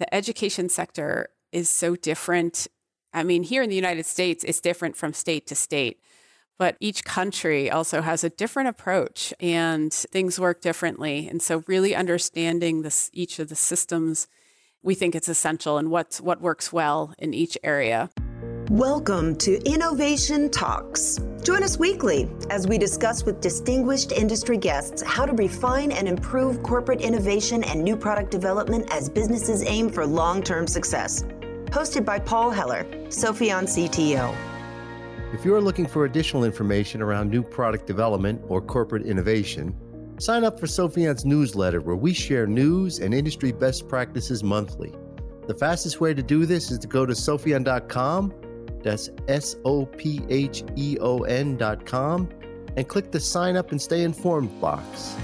the education sector is so different. I mean, here in the United States, it's different from state to state, but each country also has a different approach and things work differently. And so, really understanding this, each of the systems, we think it's essential and what's, what works well in each area. Welcome to Innovation Talks. Join us weekly as we discuss with distinguished industry guests how to refine and improve corporate innovation and new product development as businesses aim for long term success. Hosted by Paul Heller, Sopheon CTO. If you're looking for additional information around new product development or corporate innovation, sign up for Sopheon's newsletter where we share news and industry best practices monthly. The fastest way to do this is to go to sopheon.com that's S O P H E O N dot com and click the sign up and stay informed box.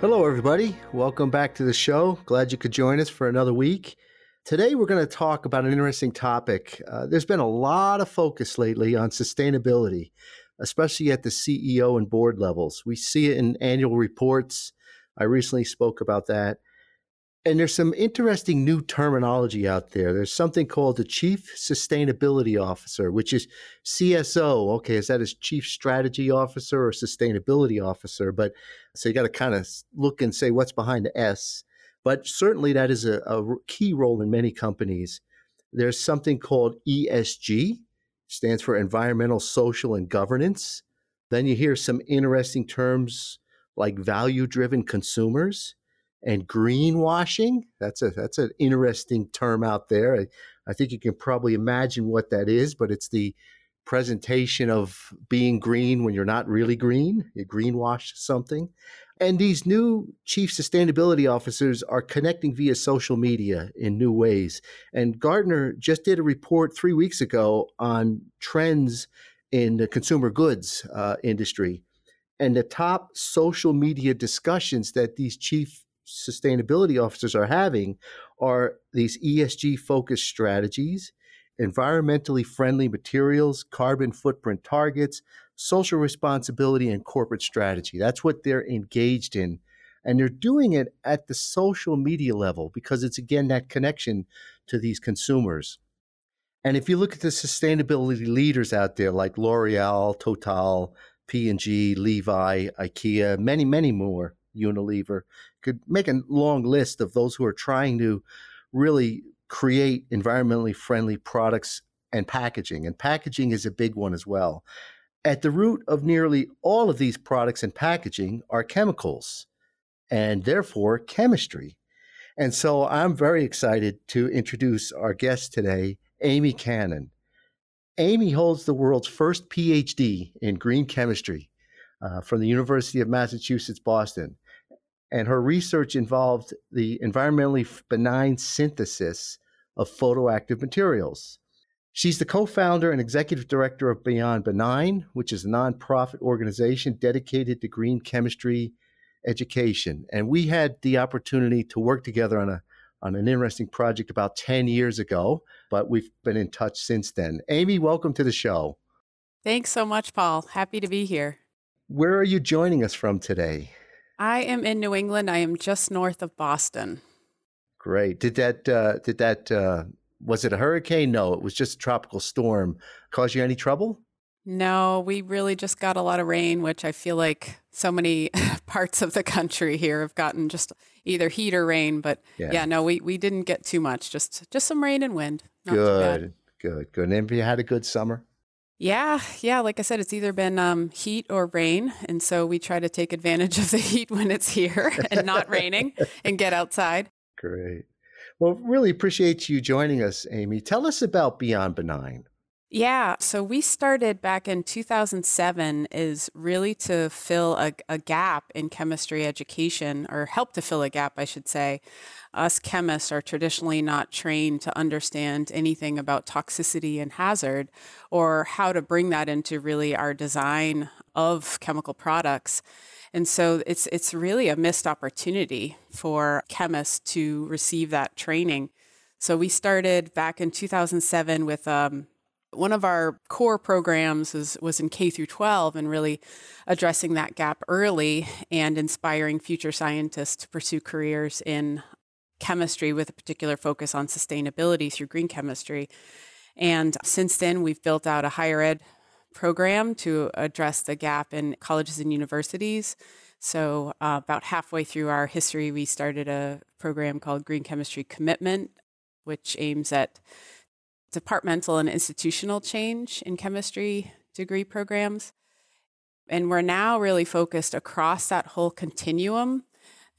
Hello, everybody. Welcome back to the show. Glad you could join us for another week. Today, we're going to talk about an interesting topic. Uh, there's been a lot of focus lately on sustainability, especially at the CEO and board levels. We see it in annual reports. I recently spoke about that. And there's some interesting new terminology out there. There's something called the Chief Sustainability Officer, which is CSO. Okay, is that his Chief Strategy Officer or Sustainability Officer? But so you got to kind of look and say what's behind the S. But certainly that is a, a key role in many companies. There's something called ESG, stands for Environmental, Social, and Governance. Then you hear some interesting terms like value driven consumers and greenwashing. That's a that's an interesting term out there. I, I think you can probably imagine what that is, but it's the presentation of being green when you're not really green. You greenwash something. And these new chief sustainability officers are connecting via social media in new ways. And Gartner just did a report three weeks ago on trends in the consumer goods uh, industry. And the top social media discussions that these chief sustainability officers are having are these ESG focused strategies, environmentally friendly materials, carbon footprint targets, social responsibility, and corporate strategy. That's what they're engaged in. And they're doing it at the social media level because it's, again, that connection to these consumers. And if you look at the sustainability leaders out there like L'Oreal, Total, P&G, Levi, IKEA, many, many more, Unilever, could make a long list of those who are trying to really create environmentally friendly products and packaging. And packaging is a big one as well. At the root of nearly all of these products and packaging are chemicals and therefore chemistry. And so I'm very excited to introduce our guest today, Amy Cannon. Amy holds the world's first PhD in green chemistry uh, from the University of Massachusetts, Boston and her research involved the environmentally benign synthesis of photoactive materials. She's the co founder and executive director of Beyond Benign, which is a nonprofit organization dedicated to green chemistry education. And we had the opportunity to work together on a on an interesting project about 10 years ago, but we've been in touch since then. Amy, welcome to the show. Thanks so much, Paul. Happy to be here. Where are you joining us from today? I am in New England. I am just north of Boston. Great. Did that uh, did that uh, was it a hurricane? No, it was just a tropical storm. Cause you any trouble? No, we really just got a lot of rain, which I feel like so many parts of the country here have gotten just either heat or rain. But yeah, yeah no, we, we didn't get too much. Just just some rain and wind. Not good, good, good. And have you had a good summer? Yeah, yeah. Like I said, it's either been um, heat or rain, and so we try to take advantage of the heat when it's here and not raining, and get outside. Great. Well, really appreciate you joining us, Amy. Tell us about Beyond Benign. Yeah, so we started back in 2007 is really to fill a, a, gap in chemistry education, or help to fill a gap, I should say us chemists are traditionally not trained to understand anything about toxicity and hazard or how to bring that into really our design of chemical products. And so it's it's really a missed opportunity for chemists to receive that training. So we started back in 2007 with um, one of our core programs was, was in K through 12 and really addressing that gap early and inspiring future scientists to pursue careers in chemistry with a particular focus on sustainability through green chemistry. And since then, we've built out a higher ed program to address the gap in colleges and universities. So, uh, about halfway through our history, we started a program called Green Chemistry Commitment, which aims at departmental and institutional change in chemistry degree programs. And we're now really focused across that whole continuum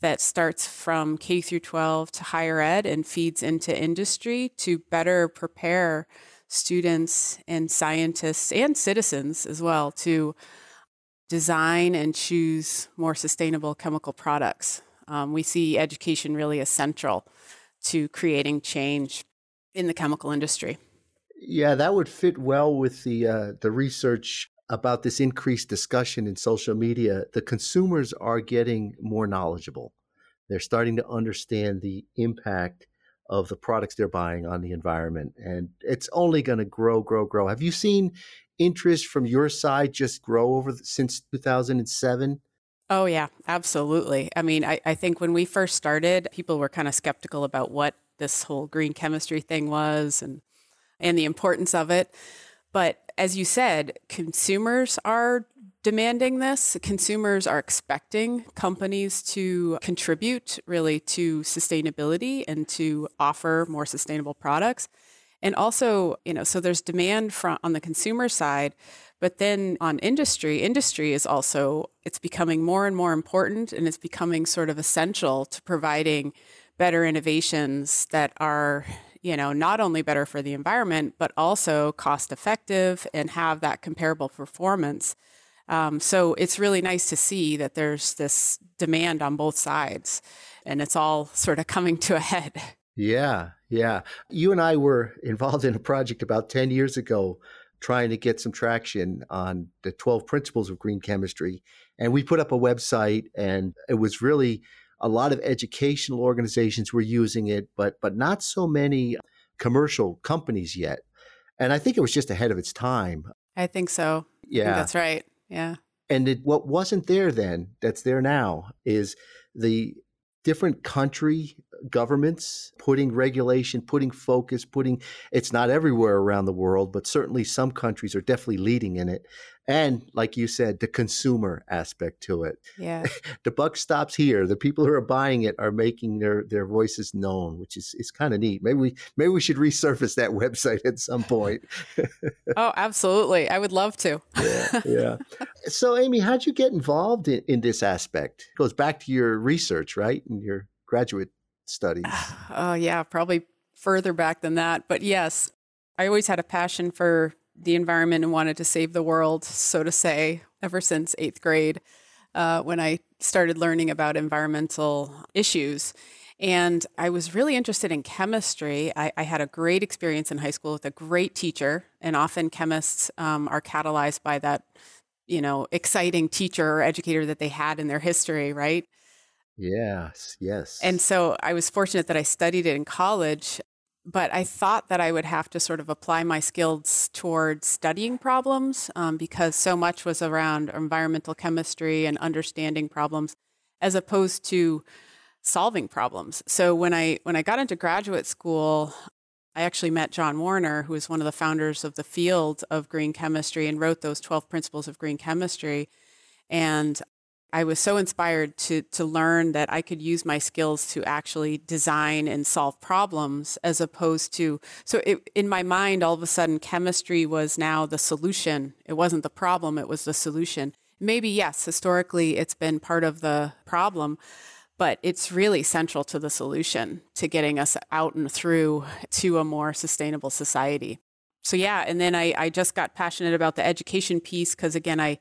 that starts from K through 12 to higher ed and feeds into industry to better prepare students and scientists and citizens as well to design and choose more sustainable chemical products. Um, we see education really essential to creating change in the chemical industry. Yeah, that would fit well with the uh, the research about this increased discussion in social media. The consumers are getting more knowledgeable. They're starting to understand the impact of the products they're buying on the environment, and it's only going to grow, grow, grow. Have you seen interest from your side just grow over the, since 2007? Oh, yeah, absolutely. I mean, I, I think when we first started, people were kind of skeptical about what this whole green chemistry thing was and and the importance of it. But as you said, consumers are demanding this. Consumers are expecting companies to contribute really to sustainability and to offer more sustainable products. And also, you know, so there's demand from on the consumer side, but then on industry, industry is also it's becoming more and more important and it's becoming sort of essential to providing better innovations that are you know, not only better for the environment, but also cost effective and have that comparable performance. Um, so it's really nice to see that there's this demand on both sides and it's all sort of coming to a head. Yeah, yeah. You and I were involved in a project about 10 years ago trying to get some traction on the 12 principles of green chemistry. And we put up a website, and it was really a lot of educational organizations were using it, but but not so many commercial companies yet. And I think it was just ahead of its time. I think so. Yeah, think that's right. Yeah. And it, what wasn't there then, that's there now, is the different country governments putting regulation, putting focus, putting it's not everywhere around the world, but certainly some countries are definitely leading in it and like you said the consumer aspect to it. Yeah. The buck stops here. The people who are buying it are making their their voices known which is is kind of neat. Maybe we maybe we should resurface that website at some point. Oh absolutely. I would love to. Yeah yeah. So amy how'd you get involved in, in this aspect? It goes back to your research right and your graduate studies. Oh yeah probably further back than that but yes i always had a passion for the environment and wanted to save the world, so to say, ever since eighth grade uh, when I started learning about environmental issues. And I was really interested in chemistry. I, I, had a great experience in high school with a great teacher, and often chemists um, are catalyzed by that, you know, exciting teacher or educator that they had in their history, right? Yes, yes. And so I was fortunate that I studied it in college but I thought that I would have to sort of apply my skills towards studying problems um, because so much was around environmental chemistry and understanding problems as opposed to solving problems. So when I when I got into graduate school, I actually met John Warner, who was one of the founders of the field of green chemistry and wrote those 12 principles of green chemistry. And I was so inspired to to learn that I could use my skills to actually design and solve problems as opposed to so it, in my mind all of a sudden chemistry was now the solution. It wasn't the problem, it was the solution. Maybe yes, historically it's been part of the problem, but it's really central to the solution to getting us out and through to a more sustainable society. So yeah, and then I, I just got passionate about the education piece because again I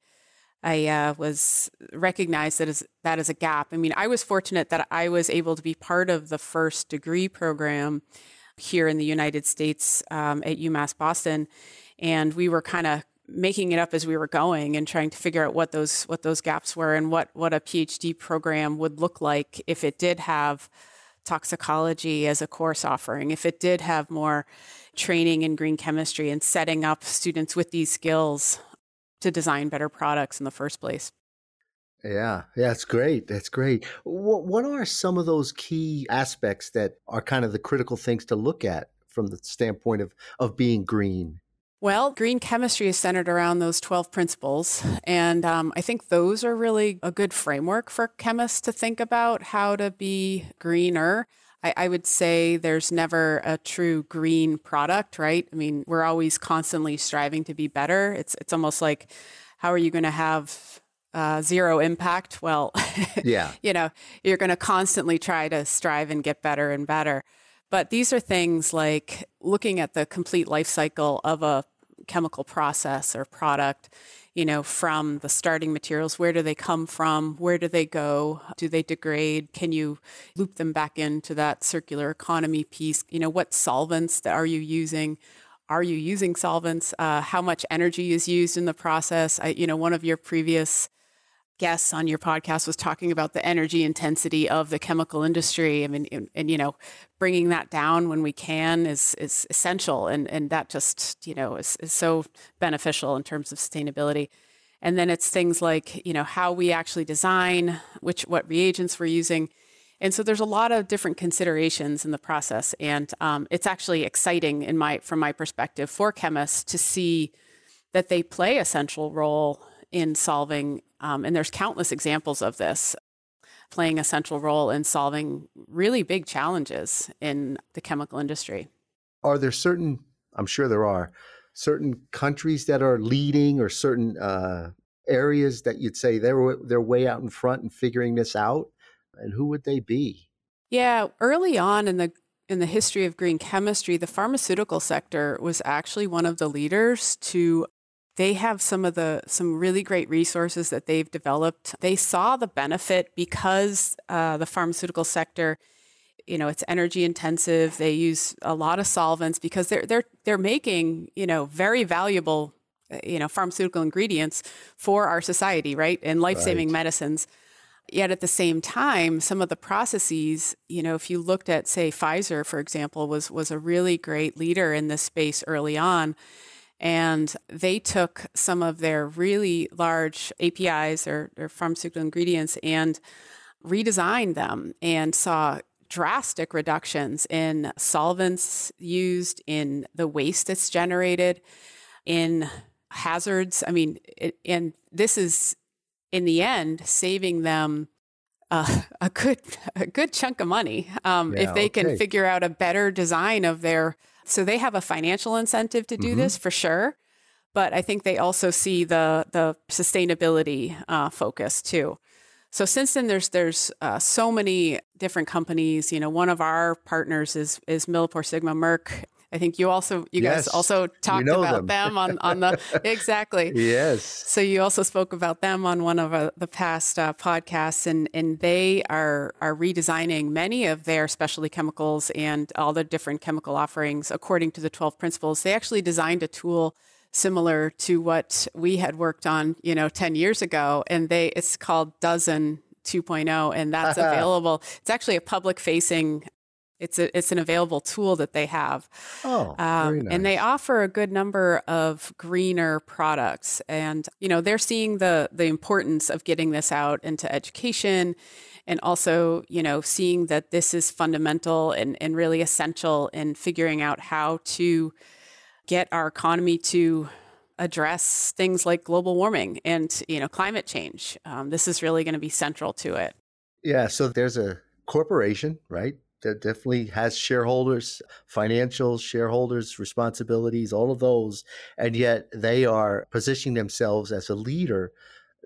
I uh, was recognized that as that as a gap. I mean, I was fortunate that I was able to be part of the first degree program here in the United States um, at UMass Boston, and we were kind of making it up as we were going and trying to figure out what those what those gaps were and what what a PhD program would look like if it did have toxicology as a course offering, if it did have more training in green chemistry and setting up students with these skills to design better products in the first place. Yeah, yeah, that's great. That's great. What what are some of those key aspects that are kind of the critical things to look at from the standpoint of of being green? Well, green chemistry is centered around those 12 principles. And um, I think those are really a good framework for chemists to think about how to be greener. I, I, would say there's never a true green product, right? I mean, we're always constantly striving to be better. It's, it's almost like, how are you going to have uh, zero impact? Well, yeah, you know, you're going to constantly try to strive and get better and better. But these are things like looking at the complete life cycle of a chemical process or product you know from the starting materials where do they come from? Where do they go? Do they degrade? Can you loop them back into that circular economy piece? You know what solvents are you using? Are you using solvents? Uh, how much energy is used in the process? I, you know one of your previous guests on your podcast was talking about the energy intensity of the chemical industry. I mean, and, and, you know, bringing that down when we can is is essential, and and that just you know is is so beneficial in terms of sustainability. And then it's things like you know how we actually design, which what reagents we're using. And so there's a lot of different considerations in the process, and um, it's actually exciting in my from my perspective for chemists to see that they play a central role in solving um, and there's countless examples of this playing a central role in solving really big challenges in the chemical industry. Are there certain, I'm sure there are, certain countries that are leading or certain uh, areas that you'd say they're, they're way out in front in figuring this out? And who would they be? Yeah, early on in the in the history of green chemistry, the pharmaceutical sector was actually one of the leaders to they have some of the some really great resources that they've developed. They saw the benefit because uh, the pharmaceutical sector, you know, it's energy intensive. They use a lot of solvents because they're they're they're making you know very valuable uh, you know pharmaceutical ingredients for our society, right, and life saving right. medicines. Yet at the same time, some of the processes, you know, if you looked at, say, Pfizer, for example, was was a really great leader in this space early on and they took some of their really large APIs or, or pharmaceutical ingredients and redesigned them and saw drastic reductions in solvents used, in the waste that's generated, in hazards. I mean, it, and this is in the end saving them uh, a good a good chunk of money um, yeah, if they okay. can figure out a better design of their so they have a financial incentive to do mm-hmm. this for sure. But I think they also see the the sustainability uh, focus too. So since then, there's there's uh, so many different companies. You know, one of our partners is is Millipore Sigma Merck I think you also you yes, guys also talked about them. them. on on the exactly. Yes. So you also spoke about them on one of uh, the past uh, podcasts, and and they are are redesigning many of their specialty chemicals and all the different chemical offerings according to the twelve principles. They actually designed a tool similar to what we had worked on, you know, 10 years ago. And they, it's called DOZN 2.0 and that's available. It's actually a public facing it's a, it's an available tool that they have. Oh, um, nice. and they offer a good number of greener products, and you know they're seeing the the importance of getting this out into education, and also you know seeing that this is fundamental and and really essential in figuring out how to get our economy to address things like global warming and you know climate change. Um, this is really going to be central to it. Yeah. So there's a corporation, right? That definitely has shareholders, financial shareholders, responsibilities, all of those. And yet they are positioning themselves as a leader,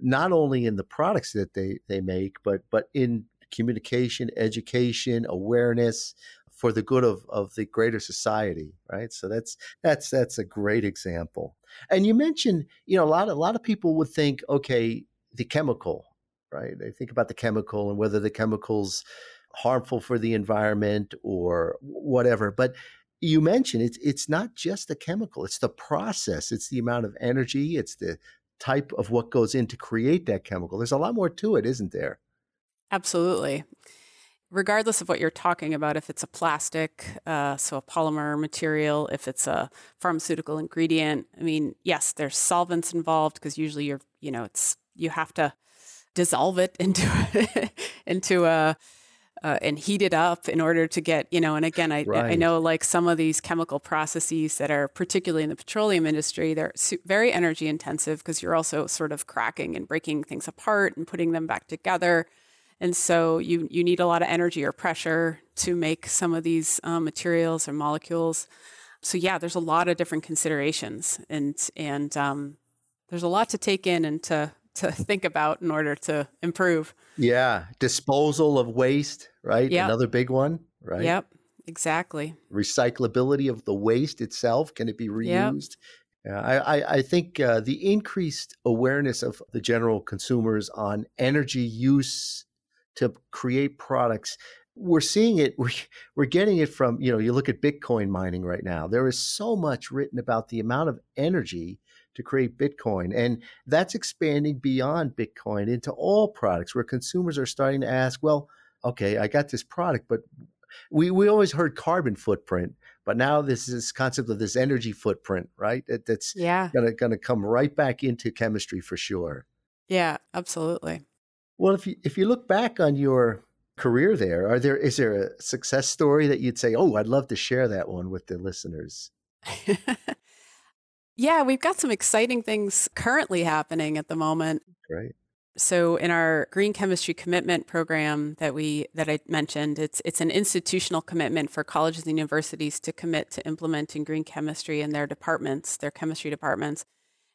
not only in the products that they, they make, but but in communication, education, awareness for the good of, of the greater society, right? So that's that's that's a great example. And you mentioned, you know, a lot a lot of people would think, okay, the chemical, right? They think about the chemical and whether the chemicals harmful for the environment or whatever. But you mentioned it's it's not just the chemical; it's the process, it's the amount of energy, it's the type of what goes in to create that chemical. There's a lot more to it, isn't there? Absolutely. Regardless of what you're talking about, if it's a plastic, uh, so a polymer material, if it's a pharmaceutical ingredient, I mean, yes, there's solvents involved because usually you're, you know, it's you have to dissolve it into into a uh, and heat it up in order to get you know and again I, right. I know like some of these chemical processes that are particularly in the petroleum industry they're very energy intensive because you're also sort of cracking and breaking things apart and putting them back together and so you you need a lot of energy or pressure to make some of these um, materials or molecules so yeah there's a lot of different considerations and and um, there's a lot to take in and to to think about in order to improve. Yeah, disposal of waste, right? Yep. Another big one, right? Yep, exactly. Recyclability of the waste itself can it be reused? Yep. Uh, I, I think uh, the increased awareness of the general consumers on energy use to create products we're seeing it we're, we're getting it from you know you look at bitcoin mining right now there is so much written about the amount of energy to create Bitcoin. And that's expanding beyond Bitcoin into all products where consumers are starting to ask, well, okay, I got this product, but we, we always heard carbon footprint, but now this is concept of this energy footprint, right? That, that's yeah. gonna gonna come right back into chemistry for sure. Yeah, absolutely. Well, if you if you look back on your career there, are there is there a success story that you'd say, oh, I'd love to share that one with the listeners? Yeah, we've got some exciting things currently happening at the moment. Great. So in our green chemistry commitment program that we that I mentioned, it's it's an institutional commitment for colleges and universities to commit to implementing green chemistry in their departments, their chemistry departments.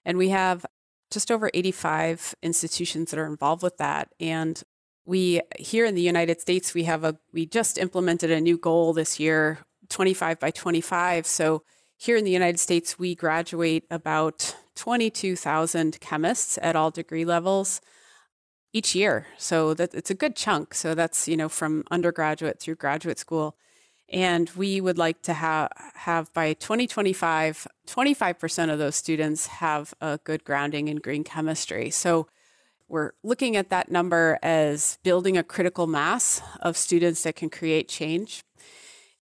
And we have just over 85 institutions that are involved with that. And we here in the United States, we have a we just implemented a new goal this year, 25 by 25. So here in the United States, we graduate about 22,000 chemists at all degree levels each year. So that it's a good chunk. So that's, you know, from undergraduate through graduate school. And we would like to have have by 2025, 25% of those students have a good grounding in green chemistry. So we're looking at that number as building a critical mass of students that can create change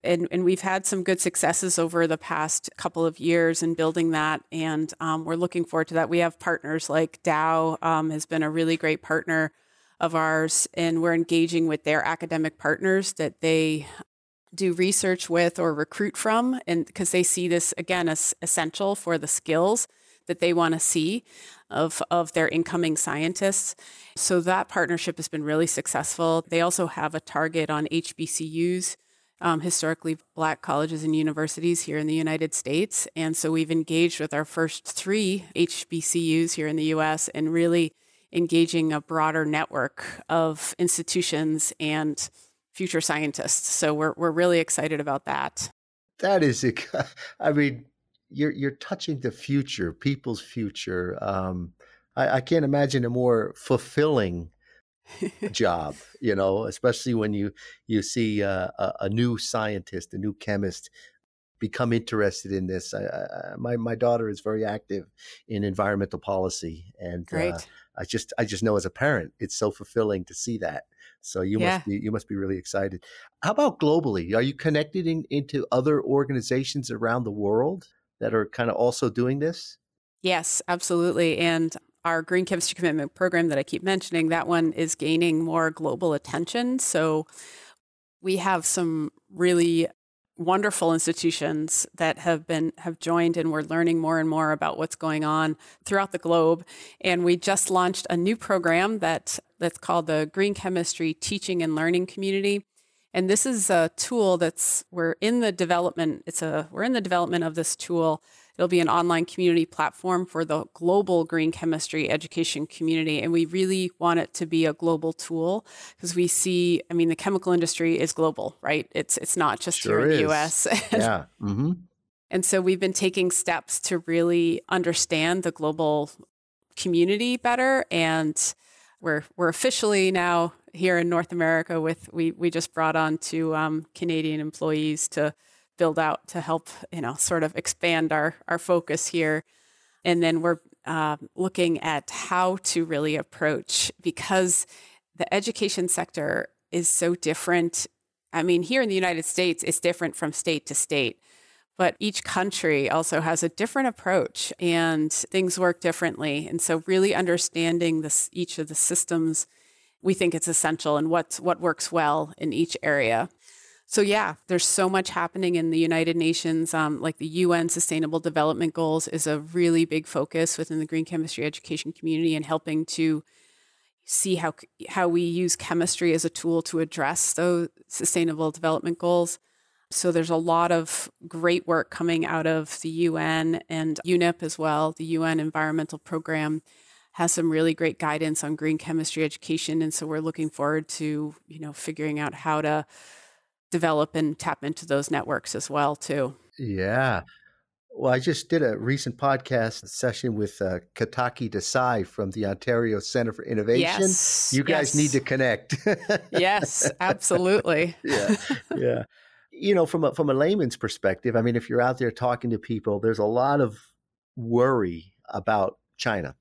and, and we've had some good successes over the past couple of years in building that. And um, we're looking forward to that. We have partners like Dow um, has been a really great partner of ours, and we're engaging with their academic partners that they do research with or recruit from, and because they see this again as essential for the skills that they want to see of, of their incoming scientists. So that partnership has been really successful. They also have a target on HBCUs um, historically black colleges and universities here in the United States. And so we've engaged with our first three HBCUs here in the US and really engaging a broader network of institutions and future scientists. So we're, we're really excited about that. That is, I mean, you're, you're touching the future, people's future. Um, I, I can't imagine a more fulfilling job you know especially when you you see uh, a, a, new scientist a new chemist become interested in this. I, I, my my daughter is very active in environmental policy and uh, i just i just know as a parent it's so fulfilling to see that. So you yeah. must be you must be really excited. How about globally? Are you connected in, into other organizations around the world that are kind of also doing this? Yes, absolutely. And our green chemistry commitment program that I keep mentioning, that one is gaining more global attention. So we have some really wonderful institutions that have been have joined and we're learning more and more about what's going on throughout the globe and we just launched a new program that that's called the green chemistry teaching and learning community and this is a tool that's we're in the development it's a we're in the development of this tool It'll be an online community platform for the global green chemistry education community. And we really want it to be a global tool because we see, I mean, the chemical industry is global, right? It's it's not just sure here in the US. yeah. Mm-hmm. And so we've been taking steps to really understand the global community better. And we're we're officially now here in North America with we we just brought on two um, Canadian employees to build out to help, you know, sort of expand our, our focus here. And then we're uh, looking at how to really approach because the education sector is so different. I mean, here in the United States, it's different from state to state. but each country also has a different approach and things work differently. And so, really understanding this, each of the systems, we think it's essential and what's, what works well in each area. So, yeah, there's so much happening in the United Nations. Um, like the UN Sustainable Development Goals is a really big focus within the green chemistry education community and helping to see how how we use chemistry as a tool to address those sustainable development goals. So there's a lot of great work coming out of the UN and UNEP as well. The UN Environmental Program has some really great guidance on green chemistry education, and so we're looking forward to you know figuring out how to develop and tap into those networks as well too. Yeah. Well, I just did a recent podcast session with uh, Ketaki Desai from the Ontario Center for Innovation. Yes, you guys yes. need to connect. yes, absolutely. yeah, yeah you know, from a, from a layman's perspective, I mean, if you're out there talking to people, there's a lot of worry about China,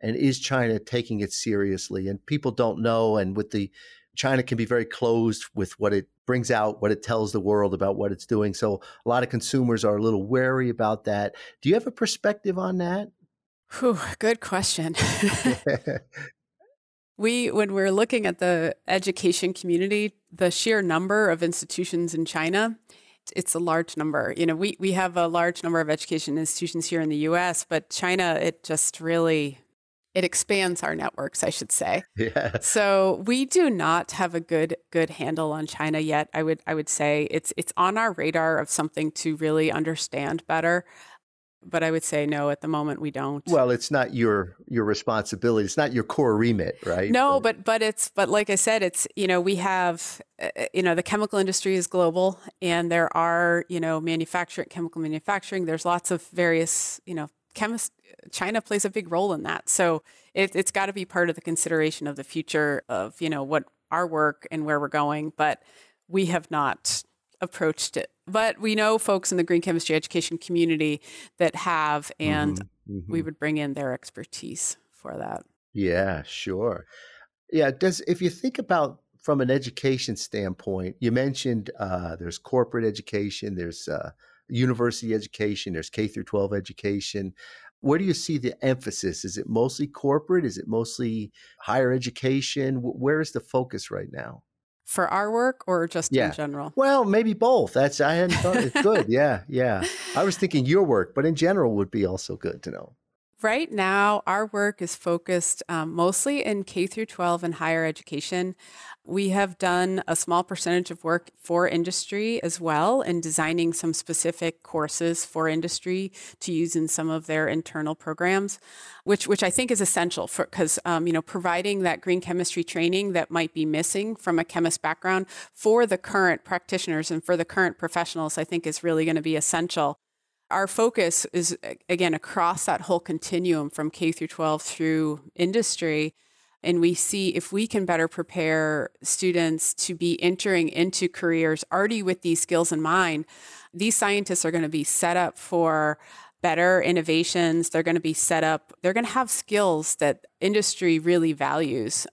and is China taking it seriously? And people don't know, and with the China can be very closed with what it brings out, what it tells the world about what it's doing. So a lot of consumers are a little wary about that. Do you have a perspective on that? Whew, good question. we, when we're looking at the education community, the sheer number of institutions in China, it's a large number. You know, we, we have a large number of education institutions here in the US, but China, it just really it expands our networks, I should say. Yeah. So we do not have a good good handle on China yet. I would I would say it's it's on our radar of something to really understand better but I would say no. At the moment, we don't. Well, it's not your your responsibility. It's not your core remit, right? No, but but it's but like I said, it's you know we have uh, you know the chemical industry is global, and there are you know manufacturing chemical manufacturing. There's lots of various you know chemist. China plays a big role in that, so it, it's got to be part of the consideration of the future of you know what our work and where we're going. But we have not approached it. But we know folks in the green chemistry education community that have, and mm-hmm. Mm-hmm. we would bring in their expertise for that. Yeah, sure. Yeah, does if you think about from an education standpoint, you mentioned uh, there's corporate education, there's uh, university education, there's K through 12 education. Where do you see the emphasis? Is it mostly corporate? Is it mostly higher education? Where is the focus right now? for our work or just yeah. in general? Well, maybe both. That's I hadn't thought it's good. yeah, yeah. I was thinking your work, but in general would be also good to know. Right now, our work is focused um, mostly in K through 12 and higher education. We have done a small percentage of work for industry as well in designing some specific courses for industry to use in some of their internal programs, which which I think is essential because um, you know providing that green chemistry training that might be missing from a chemist background for the current practitioners and for the current professionals, I think is really going to be essential. Our focus is again across that whole continuum from K through 12 through industry and we see if we can better prepare students to be entering into careers already with these skills in mind, these scientists are going to be set up for better innovations. They're going to be set up, they're going to have skills that industry really values.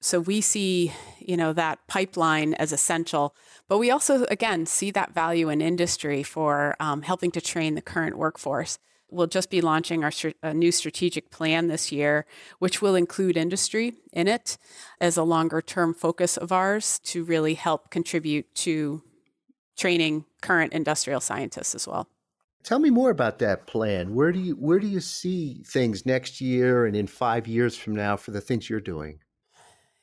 So we see, you know, that pipeline as essential, but we also, again, see that value in industry for um, helping to train the current workforce we'll just be launching our a new strategic plan this year, which will include industry in it as a longer term focus of ours to really help contribute to training current industrial scientists as well. Tell me more about that plan. Where do you where do you see things next year and in 5 years from now for the things you're doing?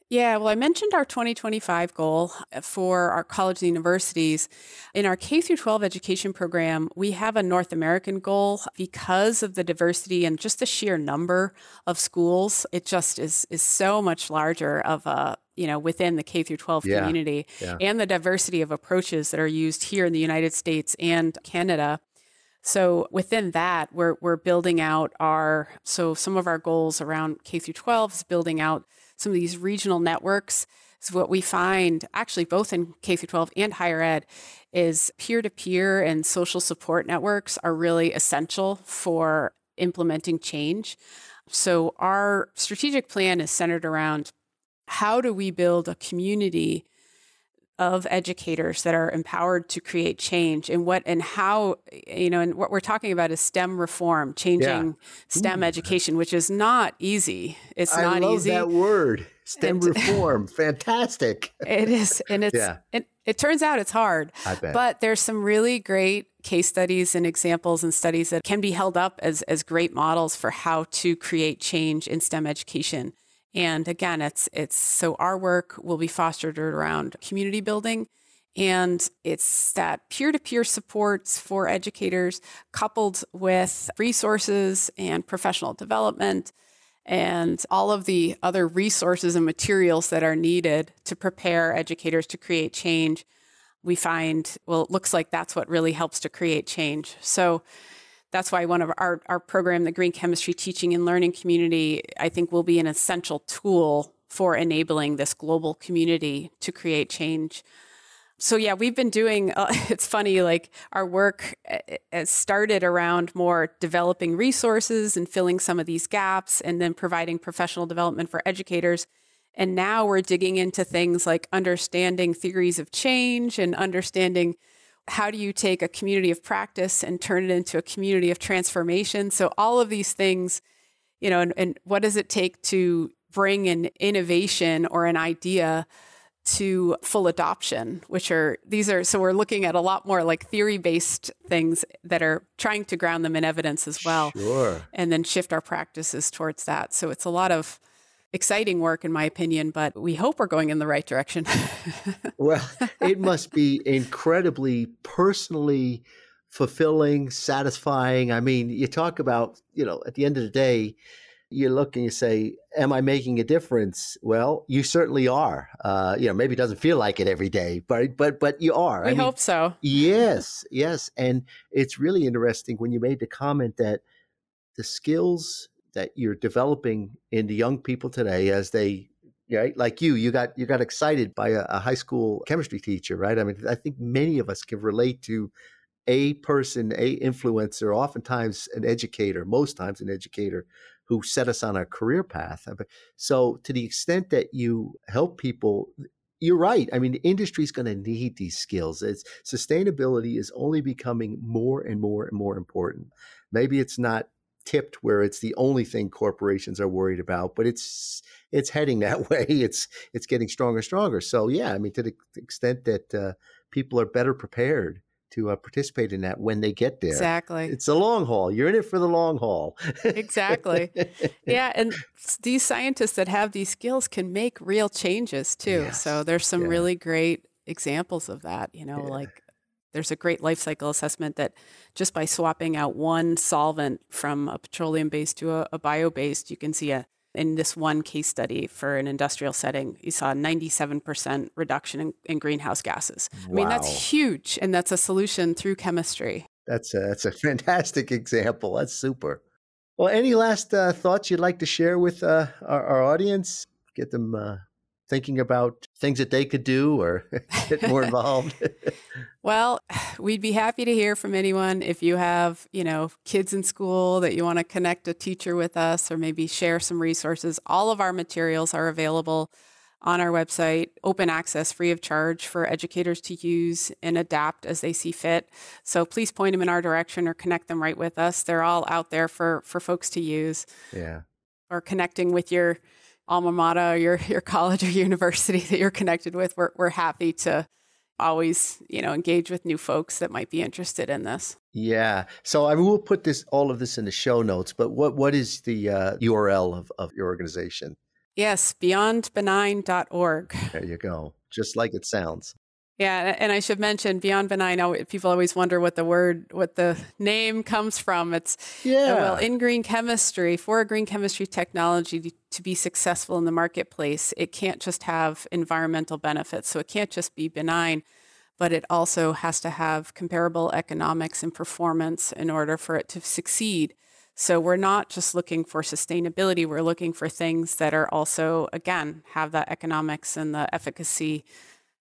Yeah, well, I mentioned our 2025 goal uh, for our colleges and universities. In our K through 12 education program, we have a North American goal because of the diversity and just the sheer number of schools. It just is is so much larger of a you know within the K through 12 yeah, community yeah. and the diversity of approaches that are used here in the United States and Canada. So within that, we're we're building out our so some of our goals around K through 12 is building out some of these regional networks. So what we find actually both in K through 12 and higher ed is peer-to-peer and social support networks are really essential for implementing change. So our strategic plan is centered around how do we build a community of educators that are empowered to create change and what and how you know and what we're talking about is STEM reform, changing yeah. STEM Ooh. education, which is not easy. It's not easy. I not love easy. That word, STEM and, reform, fantastic. It is, and it's yeah. it, it turns out it's hard. I bet. But there's some really great case studies and examples and studies that can be held up as as great models for how to create change in STEM education. And again, it's it's so our work will be fostered around community building and it's that peer-to-peer supports for educators coupled with resources and professional development and all of the other resources and materials that are needed to prepare educators to create change. We find, well, it looks like that's what really helps to create change. So that's why one of our, our program, the Green Chemistry Teaching and Learning Community, I think will be an essential tool for enabling this global community to create change. So yeah, we've been doing. Uh, it's funny, like our work uh, has started around more developing resources and filling some of these gaps, and then providing professional development for educators. And now we're digging into things like understanding theories of change and understanding how do you take a community of practice and turn it into a community of transformation? So all of these things, you know, and, and what does it take to bring an innovation or an idea to full adoption, which are these are so we're looking at a lot more like theory based things that are trying to ground them in evidence as well. Sure. And then shift our practices towards that. So it's a lot of exciting work, in my opinion, but we hope we're going in the right direction. well, it must be incredibly personally fulfilling, satisfying. I mean, you talk about, you know, at the end of the day, you look and you say, "Am I making a difference?" Well, you certainly are. Uh, you know, maybe it doesn't feel like it every day, but but but you are. We I hope so. yes, yes, and it's really interesting when you made the comment that the skills that you're developing in the young people today as they right like you you got you got excited by a, a, high school chemistry teacher right i mean i think many of us can relate to a person a influencer oftentimes an educator most times an educator who set us on a career path uh, so to the extent that you help people you're right. I mean, the industry is going to need these skills. It's sustainability is only becoming more and more and more important. Maybe it's not tipped where it's the only thing corporations are worried about, but it's it's heading that way. It's it's getting stronger and stronger. So yeah, I mean, to the extent that uh, people are better prepared to uh, participate in that when they get there. Exactly. It's a long haul. You're in it for the long haul. exactly. Yeah, and these scientists that have these skills can make real changes too. Yes. So there's some yeah. really great examples of that, you know, yeah. like there's a great life cycle assessment that just by swapping out one solvent from a petroleum based to a, a bio based, you can see a in this one case study for an industrial setting, you saw a 97% reduction in, in greenhouse gases. Wow. I mean, that's huge. And that's a solution through chemistry. That's a, that's a fantastic example. That's super. Well, any last uh, thoughts you'd like to share with uh, our, our, audience? Get them uh, thinking about things that they could do or get more involved? well, we'd be happy to hear from anyone if you have, you know, kids in school that you want to connect a teacher with us or maybe share some resources. All of our materials are available on our website, open access, free of charge for educators to use and adapt as they see fit. So please point them in our direction or connect them right with us. They're all out there for for folks to use. Yeah. Or connecting with your alma mater, your your college or university that you're connected with, we're we're happy to always you know engage with new folks that might be interested in this. Yeah. So I we'll put this all of this in the show notes. But what what is the uh, URL of of your organization? Yes, beyondbenign.org. There you go. Just like it sounds. Yeah, and I should mention Beyond Benign. People always wonder what the word, what the name comes from. It's uh, yeah. Well, in green chemistry, for a green chemistry technology to be successful in the marketplace, it can't just have environmental benefits. So it can't just be benign, but it also has to have comparable economics and performance in order for it to succeed. So we're not just looking for sustainability. We're looking for things that are also, again, have the economics and the efficacy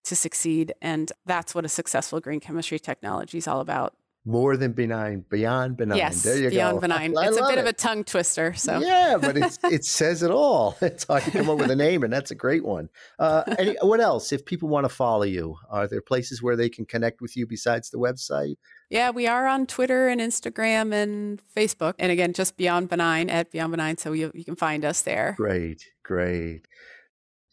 to succeed. And that's what a successful green chemistry technology is all about. more than benign, beyond benign. Yes, there you beyond go. benign. I it's a bit it. of a tongue twister. So yeah, but it's, it says it all. It's hard to come up with a name, and that's a great one. Uh, any, what else? If people want to follow you, are there places where they can connect with you besides the website? Yeah, we are on Twitter and Instagram and Facebook. And again, just Beyond Benign at Beyond Benign. So you, you can find us there. Great, great.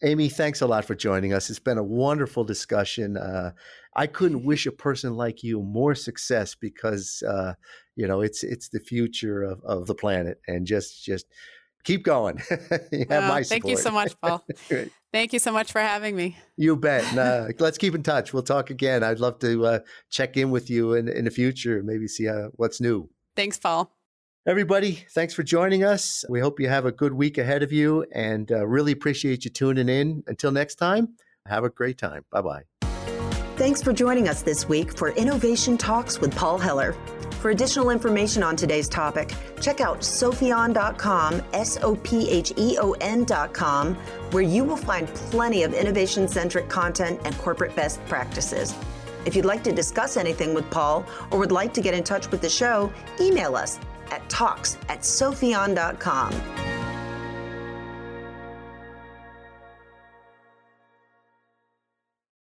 Amy, thanks a lot for joining us. It's been a wonderful discussion. Uh, I couldn't wish a person like you more success because uh, you know it's it's the future of, of the planet, and just just keep going. you have my thank you so much, Paul. thank you so much for having me. You bet. Uh, let's keep in touch. We'll talk again. I'd love to uh, check in with you in, in the future, maybe see uh, what's new. Thanks, Paul. Everybody, thanks for joining us. We hope you have a good week ahead of you and uh, really appreciate you tuning in. Until next time, have a great time. Bye bye. Thanks for joining us this week for Innovation Talks with Paul Heller. For additional information on today's topic, check out sopheon.com, S O P H E O N.com, where you will find plenty of innovation centric content and corporate best practices. If you'd like to discuss anything with Paul or would like to get in touch with the show, email us at talks at sopheon.com.